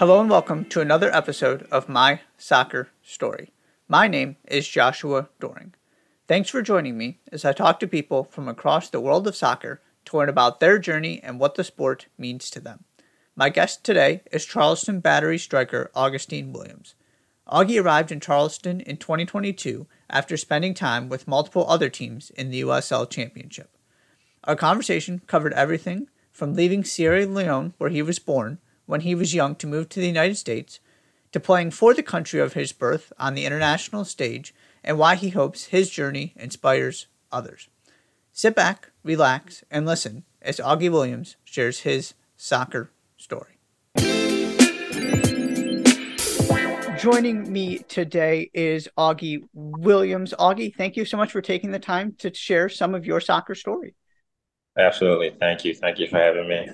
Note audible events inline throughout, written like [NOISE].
Hello and welcome to another episode of My Soccer Story. My name is Joshua Doring. Thanks for joining me as I talk to people from across the world of soccer to learn about their journey and what the sport means to them. My guest today is Charleston Battery striker Augustine Williams. Augie arrived in Charleston in 2022 after spending time with multiple other teams in the USL Championship. Our conversation covered everything from leaving Sierra Leone, where he was born, when he was young to move to the United States, to playing for the country of his birth on the international stage, and why he hopes his journey inspires others. Sit back, relax, and listen as Augie Williams shares his soccer story. Joining me today is Augie Williams. Augie, thank you so much for taking the time to share some of your soccer story. Absolutely. Thank you. Thank you for having me.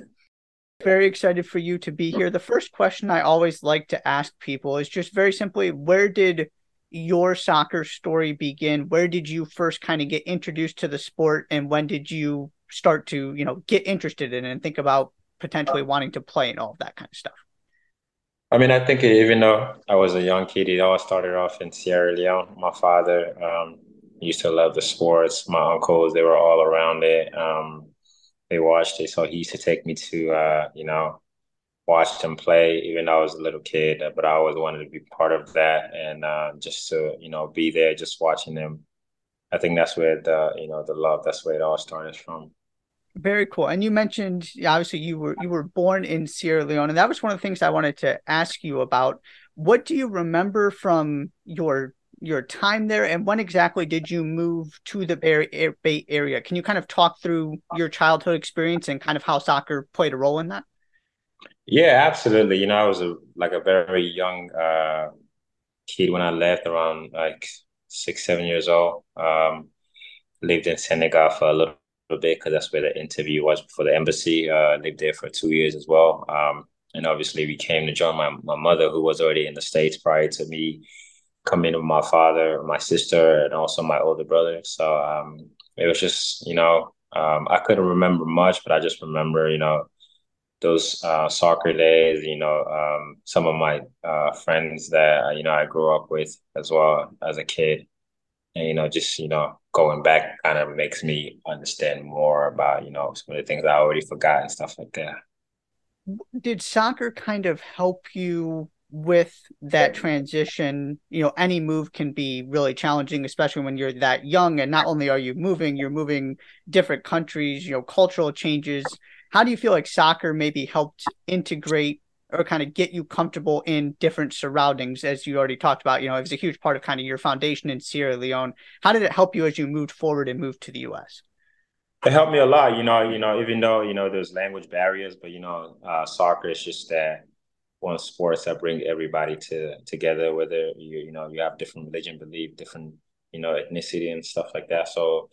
Very excited for you to be here. The first question I always like to ask people is just very simply where did your soccer story begin? Where did you first kind of get introduced to the sport and when did you start to, you know, get interested in it and think about potentially wanting to play and all of that kind of stuff? I mean, I think even though I was a young kid, it all started off in Sierra Leone. My father um, used to love the sports. My uncles, they were all around it. Um, they watched it. So he used to take me to, uh, you know, watch them play, even though I was a little kid. But I always wanted to be part of that and uh, just to, you know, be there, just watching them. I think that's where the, you know, the love. That's where it all started from. Very cool. And you mentioned obviously you were you were born in Sierra Leone, and that was one of the things I wanted to ask you about. What do you remember from your your time there and when exactly did you move to the Bay Area? Can you kind of talk through your childhood experience and kind of how soccer played a role in that? Yeah, absolutely. You know, I was a, like a very young uh, kid when I left, around like six, seven years old. Um, lived in Senegal for a little, little bit because that's where the interview was for the embassy. Uh, lived there for two years as well. Um, and obviously, we came to join my, my mother, who was already in the States prior to me coming with my father, my sister, and also my older brother. So um, it was just, you know, um, I couldn't remember much, but I just remember, you know, those uh, soccer days, you know, um, some of my uh, friends that, you know, I grew up with as well as a kid. And, you know, just, you know, going back kind of makes me understand more about, you know, some of the things I already forgot and stuff like that. Did soccer kind of help you with that transition, you know, any move can be really challenging, especially when you're that young. And not only are you moving, you're moving different countries, you know, cultural changes. How do you feel like soccer maybe helped integrate or kind of get you comfortable in different surroundings? As you already talked about, you know, it was a huge part of kind of your foundation in Sierra Leone. How did it help you as you moved forward and moved to the US? It helped me a lot, you know, you know, even though, you know, there's language barriers, but you know, uh, soccer is just that one sports that bring everybody to together, whether you you know you have different religion, belief, different you know ethnicity and stuff like that. So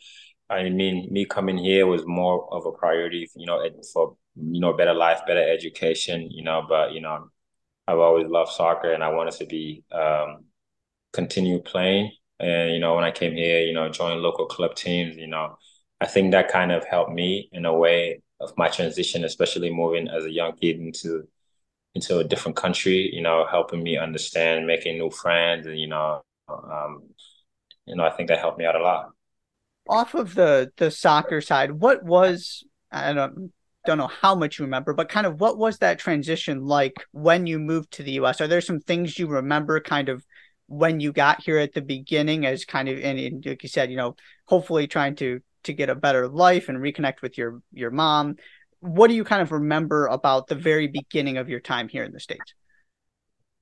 I mean, me coming here was more of a priority, you know, for you know better life, better education, you know. But you know, I've always loved soccer, and I wanted to be um, continue playing. And you know, when I came here, you know, join local club teams, you know, I think that kind of helped me in a way of my transition, especially moving as a young kid into into a different country, you know, helping me understand, making new friends, and you know, um, you know, I think that helped me out a lot. Off of the the soccer side, what was I don't don't know how much you remember, but kind of what was that transition like when you moved to the US? Are there some things you remember kind of when you got here at the beginning as kind of and, and like you said, you know, hopefully trying to to get a better life and reconnect with your your mom what do you kind of remember about the very beginning of your time here in the states?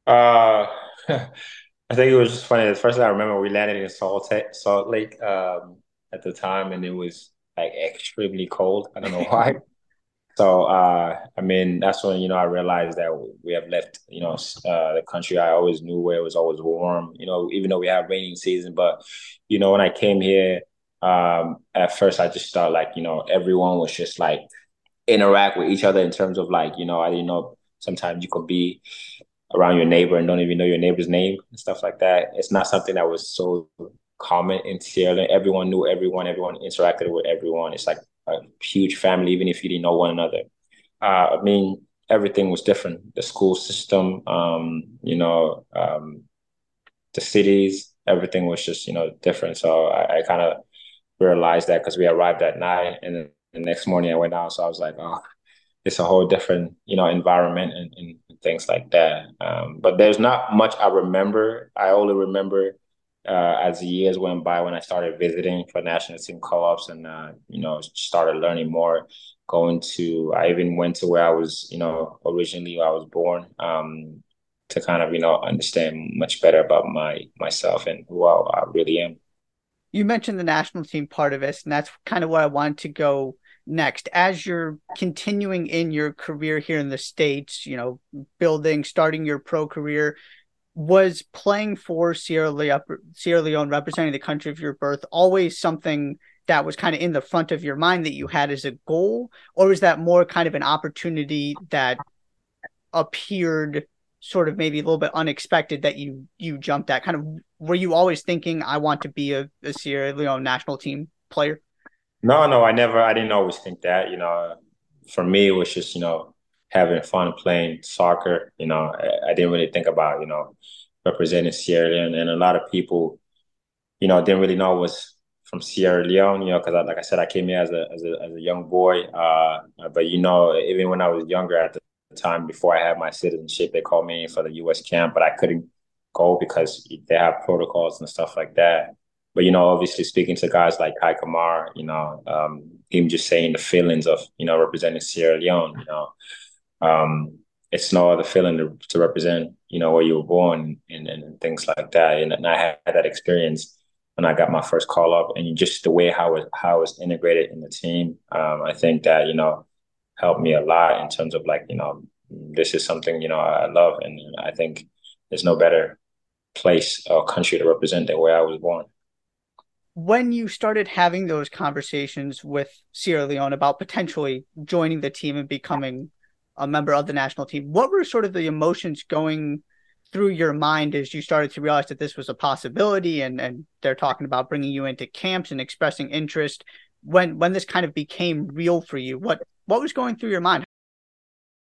Uh, [LAUGHS] I think it was just funny. The first thing I remember, we landed in Salt Salt Lake um, at the time, and it was like extremely cold. I don't know why. [LAUGHS] so uh, I mean, that's when you know I realized that we have left you know uh, the country. I always knew where it was always warm. You know, even though we have raining season, but you know when I came here, um, at first I just thought like you know everyone was just like interact with each other in terms of like you know I didn't know sometimes you could be around your neighbor and don't even know your neighbor's name and stuff like that. It's not something that was so common in Sierra. Everyone knew everyone. Everyone interacted with everyone. It's like a huge family, even if you didn't know one another. Uh, I mean, everything was different. The school system, um, you know, um, the cities, everything was just you know different. So I, I kind of realized that because we arrived at night, and the next morning I went out. So I was like, oh, it's a whole different you know environment and, and things like that. Um, but there's not much I remember. I only remember uh, as the years went by when I started visiting for national team call-ups and uh, you know started learning more. Going to, I even went to where I was, you know, originally I was born um, to kind of you know understand much better about my myself and who I, I really am. You mentioned the national team part of it, and that's kind of what I wanted to go next as you're continuing in your career here in the states you know building starting your pro career was playing for Sierra Leone, Sierra Leone representing the country of your birth always something that was kind of in the front of your mind that you had as a goal? Or was that more kind of an opportunity that appeared sort of maybe a little bit unexpected that you you jumped at? Kind of were you always thinking i want to be a, a sierra leone national team player no, no, I never. I didn't always think that. You know, for me, it was just you know having fun playing soccer. You know, I, I didn't really think about you know representing Sierra Leone, and a lot of people, you know, didn't really know I was from Sierra Leone. You know, because like I said, I came here as a as a as a young boy. Uh, but you know, even when I was younger at the time before I had my citizenship, they called me for the U.S. camp, but I couldn't go because they have protocols and stuff like that. But you know, obviously speaking to guys like Kei Kamara, you know, um, him just saying the feelings of you know representing Sierra Leone, you know, um, it's no other feeling to, to represent you know where you were born and, and things like that. And, and I had that experience when I got my first call up, and just the way how it how it was integrated in the team. Um, I think that you know helped me a lot in terms of like you know this is something you know I love, and I think there's no better place or country to represent than where I was born when you started having those conversations with Sierra Leone about potentially joining the team and becoming a member of the national team, what were sort of the emotions going through your mind as you started to realize that this was a possibility and, and they're talking about bringing you into camps and expressing interest? When when this kind of became real for you what what was going through your mind?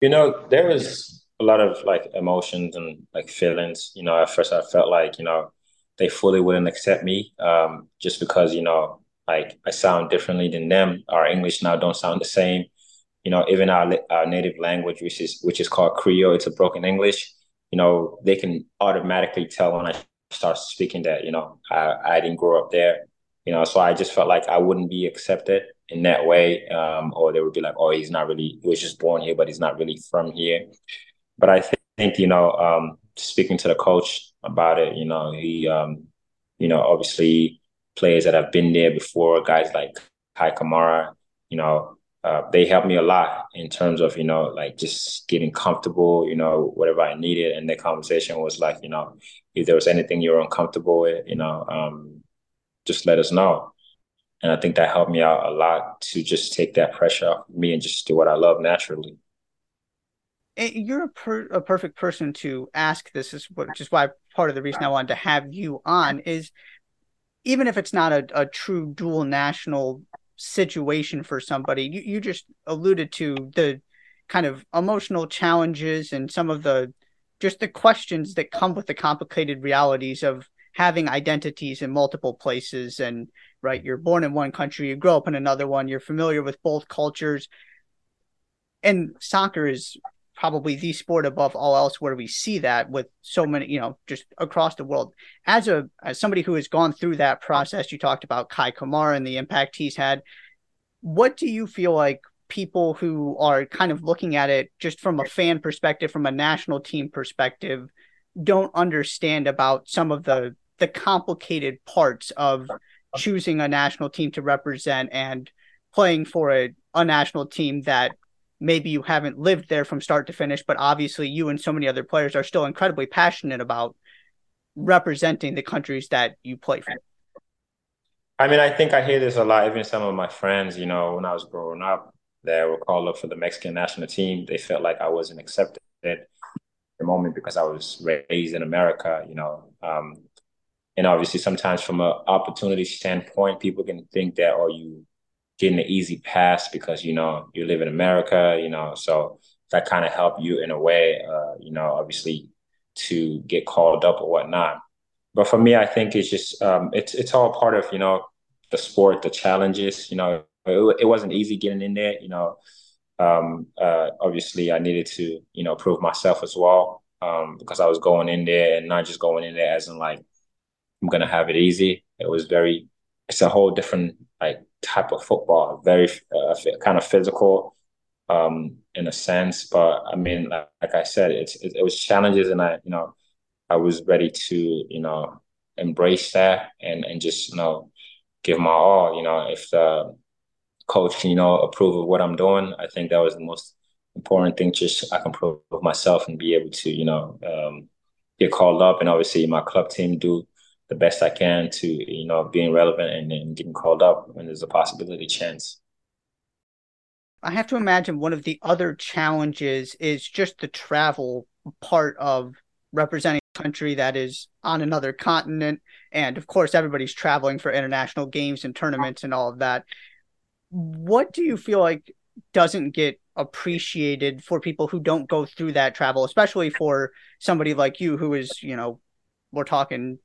You know there was a lot of like emotions and like feelings. You know at first i felt like you know they fully wouldn't accept me um, just because you know like I sound differently than them. Our English now don't sound the same. You know, even our our native language, which is which is called Creole, it's a broken English. You know, they can automatically tell when I start speaking that you know I, I didn't grow up there. You know, so I just felt like I wouldn't be accepted in that way, um, or they would be like, "Oh, he's not really. He was just born here, but he's not really from here." But I think you know, um, speaking to the coach about it. You know, he, um, you know, obviously players that have been there before, guys like Kei Kamara, you know, uh, they helped me a lot in terms of, you know, like just getting comfortable, you know, whatever I needed. And the conversation was like, you know, if there was anything you're uncomfortable with, you know, um, just let us know. And I think that helped me out a lot to just take that pressure off me and just do what I love naturally. You're a, per, a perfect person to ask this is which is why part of the reason I wanted to have you on is even if it's not a, a true dual national situation for somebody, you, you just alluded to the kind of emotional challenges and some of the just the questions that come with the complicated realities of having identities in multiple places and right you're born in one country you grow up in another one you're familiar with both cultures. And soccer is probably the sport above all else where we see that with so many, you know, just across the world. As a as somebody who has gone through that process, you talked about Kei Kamara and the impact he's had. What do you feel like people who are kind of looking at it just from a fan perspective, from a national team perspective, don't understand about some of the the complicated parts of choosing a national team to represent and playing for a, a national team that maybe you haven't lived there from start to finish, but obviously you and so many other players are still incredibly passionate about representing the countries that you play for. I mean, I think I hear this a lot. Even some of my friends, you know, when I was growing up, they were called up for the Mexican national team. They felt like I wasn't accepted at the moment because I was raised in America, you know. Um, and obviously, sometimes from an opportunity standpoint, people can think that, oh, you getting an easy pass because you know you live in America, you know. So that kind of helped you in a way, uh, you know, obviously to get called up or whatnot. But for me, I think it's just um, it's it's all part of you know the sport, the challenges. You know, it, it wasn't easy getting in there. You know, um, uh, obviously I needed to you know prove myself as well um, because I was going in there and not just going in there as in like I'm gonna have it easy. It was very it's a whole different like type of football, very uh, kind of physical um, in a sense. But I mean, like, like I said, it's it, it, was challenges, and I, you know, I was ready to, you know, embrace that and and just, you know, give my all. You know, if the coach, you know, approve of what I'm doing, I think that was the most important thing. Just I can prove myself and be able to, you know, um, get called up, and obviously my club team do the best I can to, you know, being relevant and, and getting called up when there's a possibility chance. I have to imagine one of the other challenges is just the travel part of representing a country that is on another continent. And of course, everybody's traveling for international games and tournaments and all of that. What do you feel like doesn't get appreciated for people who don't go through that travel, especially for somebody like you who is, you know, we're talking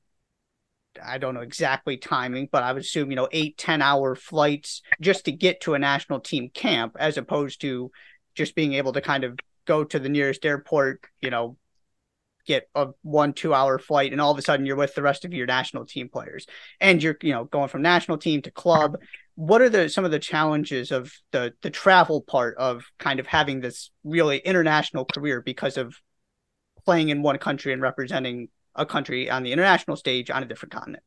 I don't know exactly timing, but I would assume, you know, eight, 10 hour flights just to get to a national team camp, as opposed to just being able to kind of go to the nearest airport, you know, get a one, two hour flight, and all of a sudden you're with the rest of your national team players. And you're, you know, going from national team to club. What are the some of the challenges of the the travel part of kind of having this really international career because of playing in one country and representing a country on the international stage on a different continent.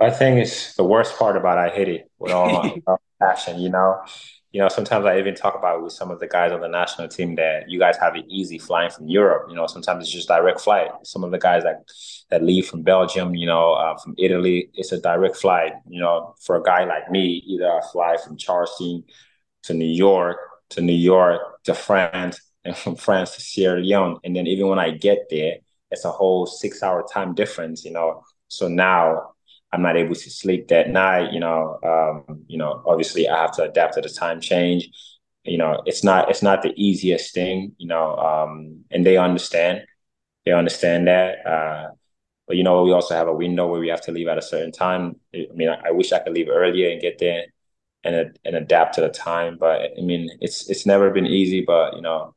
I think it's the worst part about I hit it with all my [LAUGHS] passion, you know. You know, sometimes I even talk about with some of the guys on the national team that you guys have it easy flying from Europe. You know, sometimes it's just direct flight. Some of the guys that that leave from Belgium, you know, uh, from Italy, it's a direct flight. You know, for a guy like me, either I fly from Charleston to New York, to New York to France, and from France to Sierra Leone, and then even when I get there, it's a whole six hour time difference, you know. So now I'm not able to sleep that night, you know. Um, you know, obviously I have to adapt to the time change. You know, it's not it's not the easiest thing, you know, um, and they understand. They understand that. Uh, but you know, we also have a window where we have to leave at a certain time. I mean, I, I wish I could leave earlier and get there and and adapt to the time. But I mean, it's it's never been easy. But you know,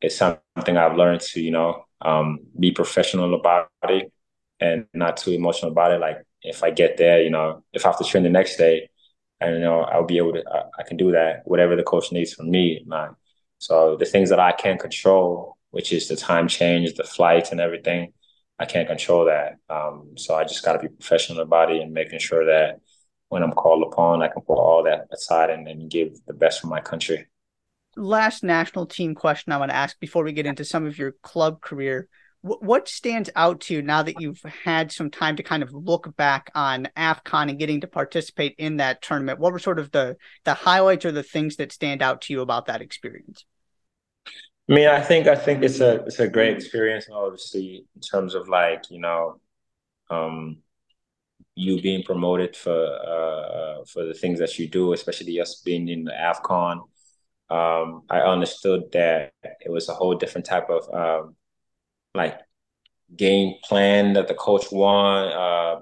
it's something I've learned to you know um, be professional about it and not too emotional about it. Like if I get there, you know, if I have to train the next day, and you know, I'll be able to, I, I can do that. Whatever the coach needs from me, man. So the things that I can control, which is the time change, the flights, and everything, I can't control that. Um, so I just got to be professional about it and making sure that when I'm called upon, I can put all that aside and, and give the best for my country last national team question I want to ask before we get into some of your club career. what stands out to you now that you've had some time to kind of look back on AFCON and getting to participate in that tournament? What were sort of the the highlights or the things that stand out to you about that experience? I mean, I think I think it's a it's a great experience, obviously, in terms of like you know, um, you being promoted for uh, for the things that you do, especially us being in the AFCON um, I understood that it was a whole different type of um, like game plan that the coach want. Uh,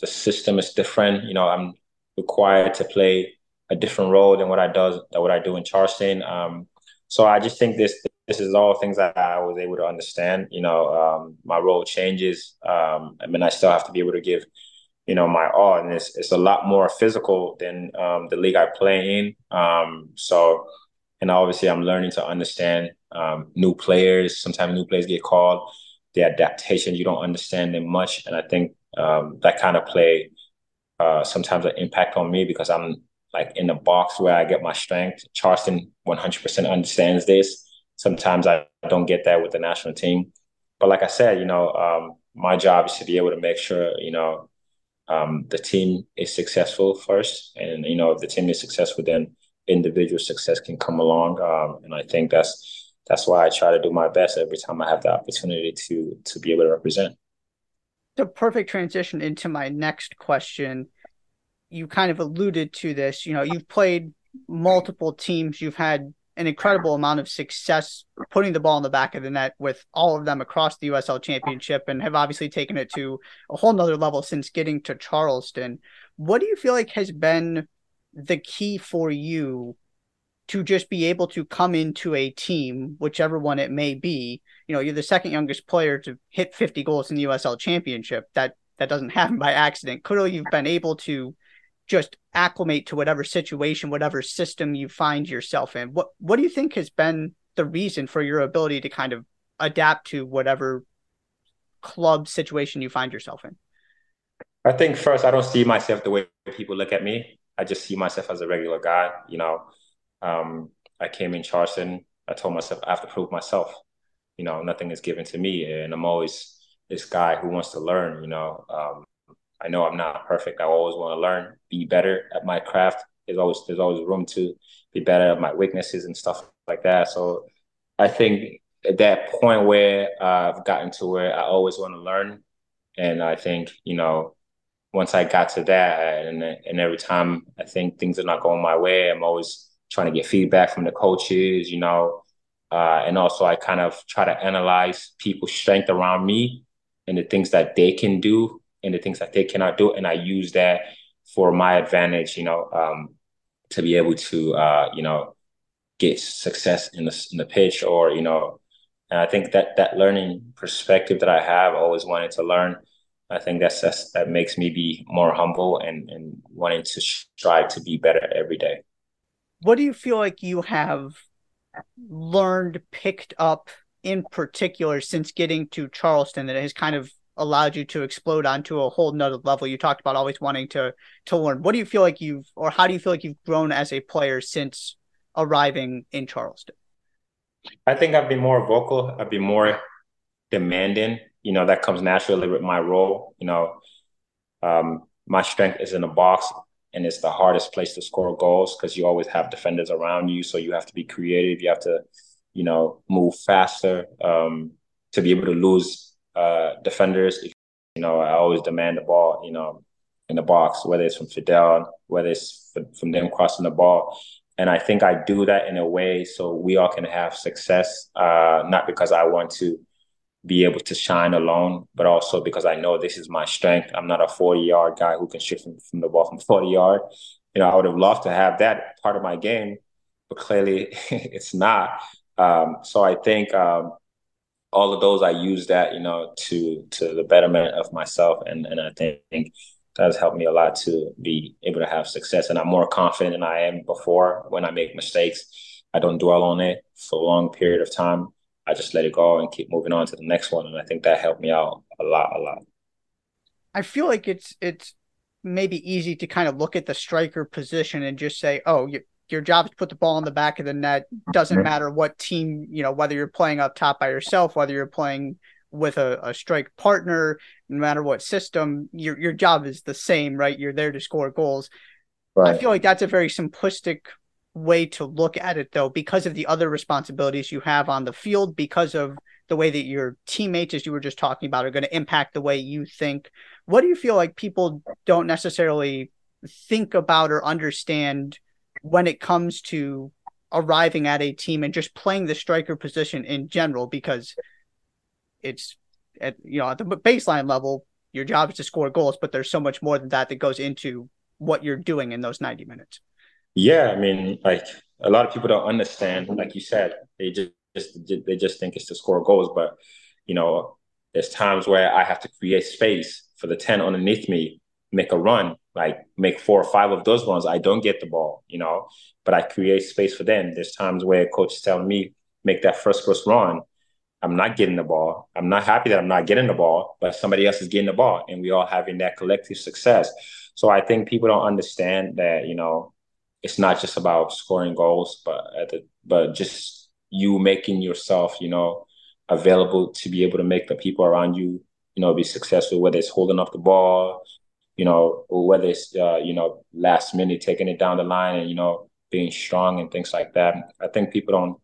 the system is different. You know, I'm required to play a different role than what I does than what I do in Charleston. Um, so I just think this this is all things that I was able to understand. You know, um, my role changes. Um, I mean, I still have to be able to give, you know, my all, and it's it's a lot more physical than um, the league I play in. Um, so and obviously I'm learning to understand um, new players. Sometimes new players get called. The adaptation you don't understand them much, and I think um, that kind of play uh, sometimes an impact on me because I'm like in the box where I get my strength. Charleston 100% understands this. Sometimes I don't get that with the national team, but like I said, you know, um, my job is to be able to make sure you know um, the team is successful first, and you know if the team is successful, then individual success can come along. Um, and I think that's that's why I try to do my best every time I have the opportunity to to be able to represent. The perfect transition into my next question. You kind of alluded to this. You know, you've played multiple teams. You've had an incredible amount of success putting the ball in the back of the net with all of them across the USL championship and have obviously taken it to a whole nother level since getting to Charleston. What do you feel like has been the key for you to just be able to come into a team, whichever one it may be? You know, you're the second youngest player to hit 50 goals in the USL championship. That that doesn't [LAUGHS] happen by accident. Clearly, you've been able to just acclimate to whatever situation, whatever system you find yourself in. What what do you think has been the reason for your ability to kind of adapt to whatever club situation you find yourself in? I think first I don't see myself the way people look at me. I just see myself as a regular guy. You know, um, I came in Charleston. I told myself I have to prove myself. You know, nothing is given to me, and I'm always this guy who wants to learn. You know, um, I know I'm not perfect. I always want to learn, be better at my craft. There's always there's always room to be better at my weaknesses and stuff like that. So I think at that point where I've gotten to where I always want to learn, and I think you know once I got to that, and and every time I think things are not going my way, I'm always trying to get feedback from the coaches, you know, uh, and also I kind of try to analyze people's strength around me and the things that they can do and the things that they cannot do, and I use that for my advantage, you know, um, to be able to, uh, you know, get success in the in the pitch, or you know, and I think that that learning perspective that I have, always wanted to learn. I think that's, that's that makes me be more humble and and wanting to strive to be better every day. What do you feel like you have learned, picked up in particular since getting to Charleston that has kind of allowed you to explode onto a whole nother level. You talked about always wanting to to learn. What do you feel like you've or how do you feel like you've grown as a player since arriving in Charleston? I think I've been more vocal, I've been more demanding. You know, that comes naturally with my role. You know, um, my strength is in the box and it's the hardest place to score goals because you always have defenders around you. So you have to be creative. You have to, you know, move faster um, to be able to lose uh, defenders. You know, I always demand the ball, you know, in the box, whether it's from Fidel, whether it's from them crossing the ball. And I think I do that in a way so we all can have success, uh, not because I want to be able to shine alone, but also because I know this is my strength. I'm not a 40 yard guy who can shoot from, from the ball from 40 yard. You know, I would have loved to have that part of my game, but clearly [LAUGHS] it's not. Um, so I think um, all of those I use that you know to to the betterment of myself and and I think that has helped me a lot to be able to have success and I'm more confident than I am before when I make mistakes I don't dwell on it for a long period of time I just let it go and keep moving on to the next one and I think that helped me out a lot a lot I feel like it's it's maybe easy to kind of look at the striker position and just say oh you your job is to put the ball in the back of the net. Doesn't mm-hmm. matter what team, you know, whether you're playing up top by yourself, whether you're playing with a, a strike partner, no matter what system, your your job is the same, right? You're there to score goals. Right. I feel like that's a very simplistic way to look at it though, because of the other responsibilities you have on the field, because of the way that your teammates, as you were just talking about, are going to impact the way you think. What do you feel like people don't necessarily think about or understand when it comes to arriving at a team and just playing the striker position in general because it's at you know at the baseline level your job is to score goals but there's so much more than that that goes into what you're doing in those 90 minutes yeah i mean like a lot of people don't understand like you said they just just they just think it's to score goals but you know there's times where i have to create space for the 10 underneath me make a run like make four or five of those runs, I don't get the ball, you know, but I create space for them. There's times where coach is telling me make that first first run. I'm not getting the ball. I'm not happy that I'm not getting the ball, but somebody else is getting the ball, and we all having that collective success. So I think people don't understand that you know it's not just about scoring goals, but the, but just you making yourself you know available to be able to make the people around you you know be successful, whether it's holding up the ball, you know, whether it's uh, you know last minute taking it down the line and you know being strong and things like that. I think people don't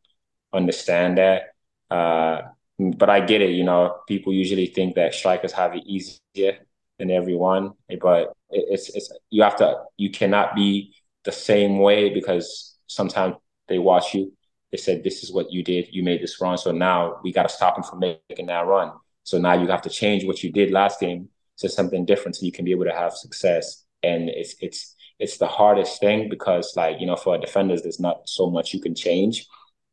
understand that. Uh, but I get it. You know, people usually think that strikers have it easier than everyone, but it's it's you have to you cannot be the same way because sometimes they watch you they said, this is what you did. You made this run. So now we got to stop him from making that run. So now you have to change what you did last game to something different so you can be able to have success. And it's, it's, it's the hardest thing because like, you know, for defenders, there's not so much you can change.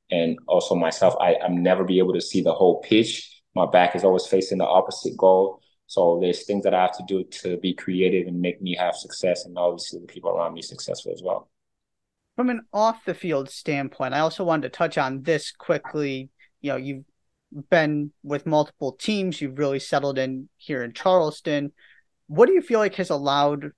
And also myself, I, I'm never be able to see the whole pitch. My back is always facing the opposite goal. So there's things that I have to do to be creative and make me have success and obviously the people around me successful as well. From an off the field standpoint, I also wanted to touch on this quickly. You know, you've been with multiple teams, you've really settled in here in Charleston. What do you feel like has allowed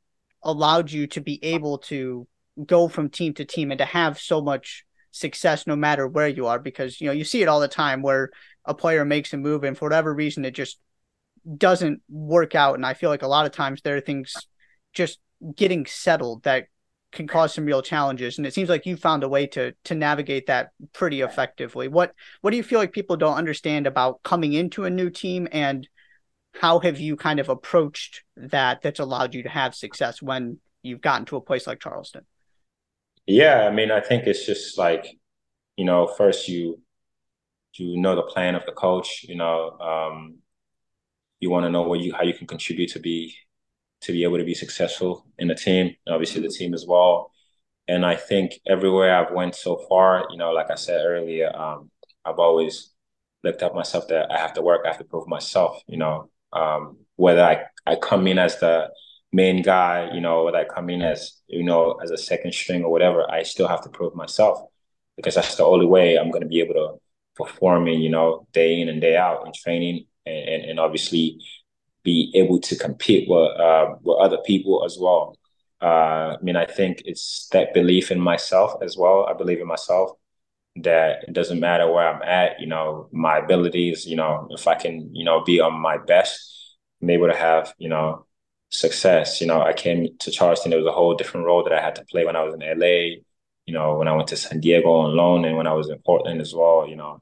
allowed you to be able to go from team to team and to have so much success no matter where you are? Because you know, you see it all the time where a player makes a move and for whatever reason it just doesn't work out. And I feel like a lot of times there are things just getting settled that can cause some real challenges. And it seems like you found a way to to navigate that pretty effectively. What what do you feel like people don't understand about coming into a new team? And how have you kind of approached that that's allowed you to have success when you've gotten to a place like charleston? Yeah i mean i think it's just like you know first you you know the plan of the coach you know um you want to know what you how you can contribute to be to be able to be successful in the team, obviously the team as well. And I think everywhere I've went so far, you know, like I said earlier, um, I've always looked at myself that I have to work, I have to prove myself, you know, um, whether I, I come in as the main guy, you know, whether I come in as, you know, as a second string or whatever, I still have to prove myself because that's the only way I'm going to be able to perform in, you know, day in and day out in training and, and, obviously be able to compete with uh, with other people as well. Uh, I mean, I think it's that belief in myself as well. I believe in myself that it doesn't matter where I'm at. You know, my abilities. You know, if I can, you know, be on my best, I'm able to have, you know, success. You know, I came to Charleston. It was a whole different role that I had to play when I was in LA. You know, when I went to San Diego on loan, and when I was in Portland as well. You know,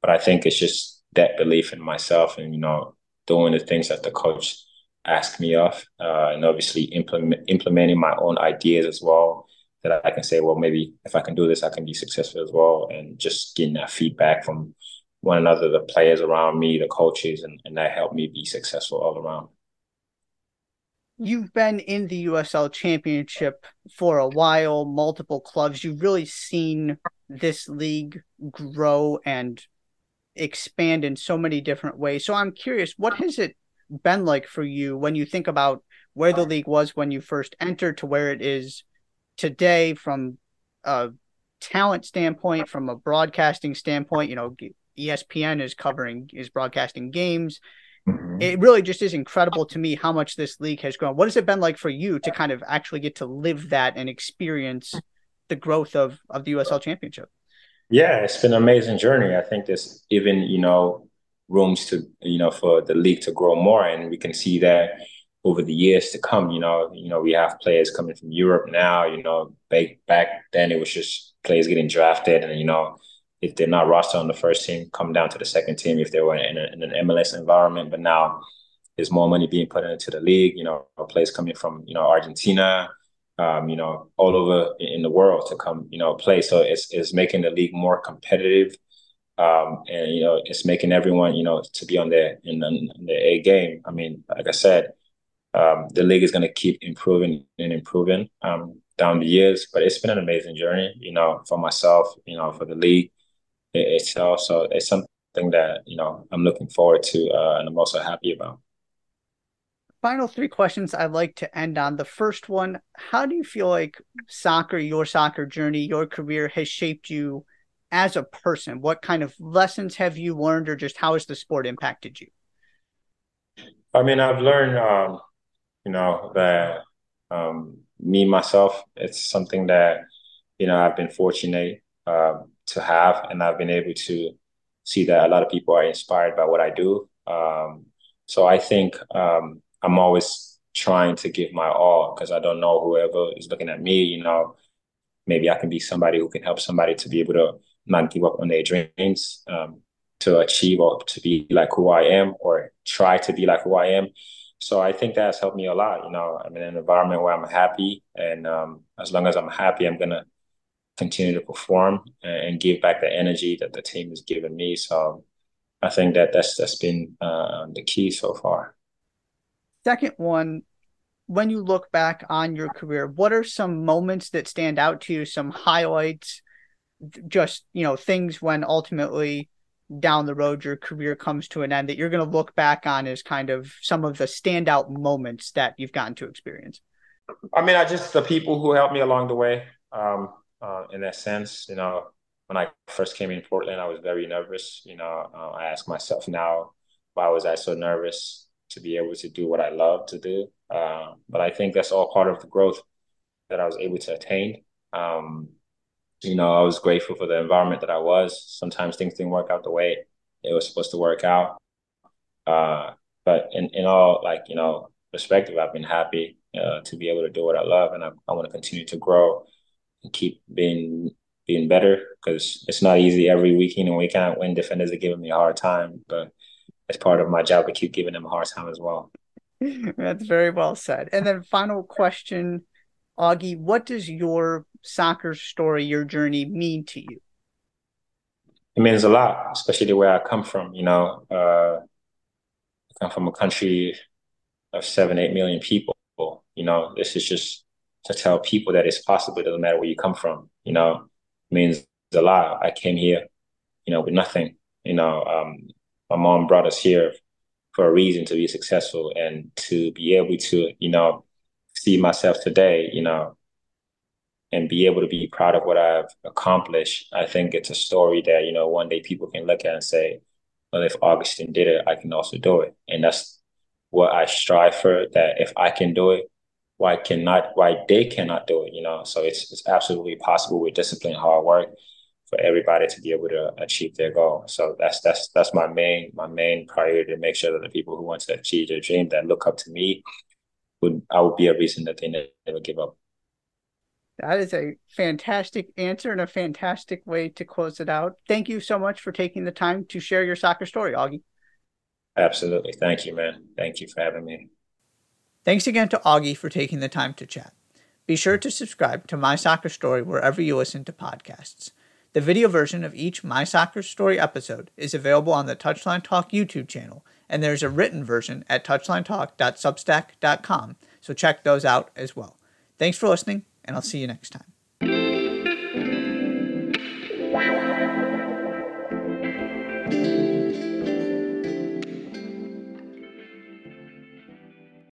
but I think it's just that belief in myself, and you know, doing the things that the coach asked me of, uh, and obviously implement, implementing my own ideas as well. That I can say, well, maybe if I can do this, I can be successful as well, and just getting that feedback from one another, the players around me, the coaches, and, and that helped me be successful all around. You've been in the USL Championship for a while, multiple clubs. You've really seen this league grow and expand in so many different ways. So I'm curious, what has it been like for you when you think about where the league was when you first entered to where it is today from a talent standpoint, from a broadcasting standpoint? You know, ESPN is covering, is broadcasting games. Mm-hmm. It really just is incredible to me how much this league has grown. What has it been like for you to kind of actually get to live that and experience the growth of, of the USL Championship? Yeah, it's been an amazing journey. I think there's even, you know, rooms to, you know, for the league to grow more. And we can see that over the years to come, you know, you know, we have players coming from Europe now, you know, back back then it was just players getting drafted and, you know, if they're not rostered on the first team, come down to the second team if they were in, a, in an MLS environment. But now there's more money being put into the league, you know, players coming from, you know, Argentina, um, you know, all over in the world to come, you know, play. So it's it's making the league more competitive, um, and you know, it's making everyone, you know, to be on their in the, in the A game. I mean, like I said, um, the league is going to keep improving and improving um, down the years. But it's been an amazing journey, you know, for myself, you know, for the league itself. So it's something that you know I'm looking forward to, uh, and I'm also happy about final three questions I'd like to end on. The first one How do you feel like soccer, your soccer journey, your career has shaped you as a person? What kind of lessons have you learned, or just how has the sport impacted you? I mean, I've learned, um, you know, that um, me, myself, it's something that, you know, I've been fortunate uh, to have, and I've been able to see that a lot of people are inspired by what I do. Um, so I think um, I'm always trying to give my all because I don't know whoever is looking at me, you know, maybe I can be somebody who can help somebody to be able to not give up on their dreams, um, to achieve or to be like who I am or try to be like who I am. So I think that's helped me a lot. You know, I'm in an environment where I'm happy, and um, as long as I'm happy, I'm gonna continue to perform and give back the energy that the team has given me. So I think that that's that's been uh, the key so far. Second one, when you look back on your career, what are some moments that stand out to you? Some highlights, just you know, things when ultimately down the road your career comes to an end that you're going to look back on as kind of some of the standout moments that you've gotten to experience. I mean, I just the people who helped me along the way. Um, uh, in that sense, you know, when I first came in Portland, I was very nervous. You know, uh, I ask myself now, why was I so nervous to be able to do what I love to do? Uh, but I think that's all part of the growth that I was able to attain. Um, you know, I was grateful for the environment that I was. Sometimes things didn't work out the way it was supposed to work out. Uh, but in, in all, like, you know, perspective, I've been happy uh, to be able to do what I love. And I, I want to continue to grow and keep being being better because it's not easy every weekend and weekend when defenders are giving me a hard time. But it's part of my job to keep giving them a hard time as well. [LAUGHS] That's very well said. And then final question, Augie, what does your soccer story, your journey mean to you? It means a lot, especially where I come from. You know, uh, I come from a country of seven, eight million people. You know, this is just to tell people that it's possible. It doesn't matter where you come from. You know, means a lot. I came here, you know, with nothing. You know, um, my mom brought us here for a reason to be successful and to be able to, you know, see myself today, you know, and be able to be proud of what I've accomplished. I think it's a story that, you know, one day people can look at and say, well, if Augustine did it, I can also do it. And that's what I strive for, that if I can do it, why cannot why they cannot do it you know so it's it's absolutely possible with discipline hard work for everybody to be able to achieve their goal. So that's that's that's my main my main priority to make sure that the people who want to achieve their dream that look up to me would i would be a reason that they never give up. That is a fantastic answer and a fantastic way to close it out. Thank you so much for taking the time to share your soccer story augie. Absolutely. Thank you man. Thank you for having me. Thanks again to Augie for taking the time to chat. Be sure to subscribe to My Soccer Story wherever you listen to podcasts. The video version of each My Soccer Story episode is available on the Touchline Talk YouTube channel, and there's a written version at touchlinetalk.substack.com, so check those out as well. Thanks for listening, and I'll see you next time.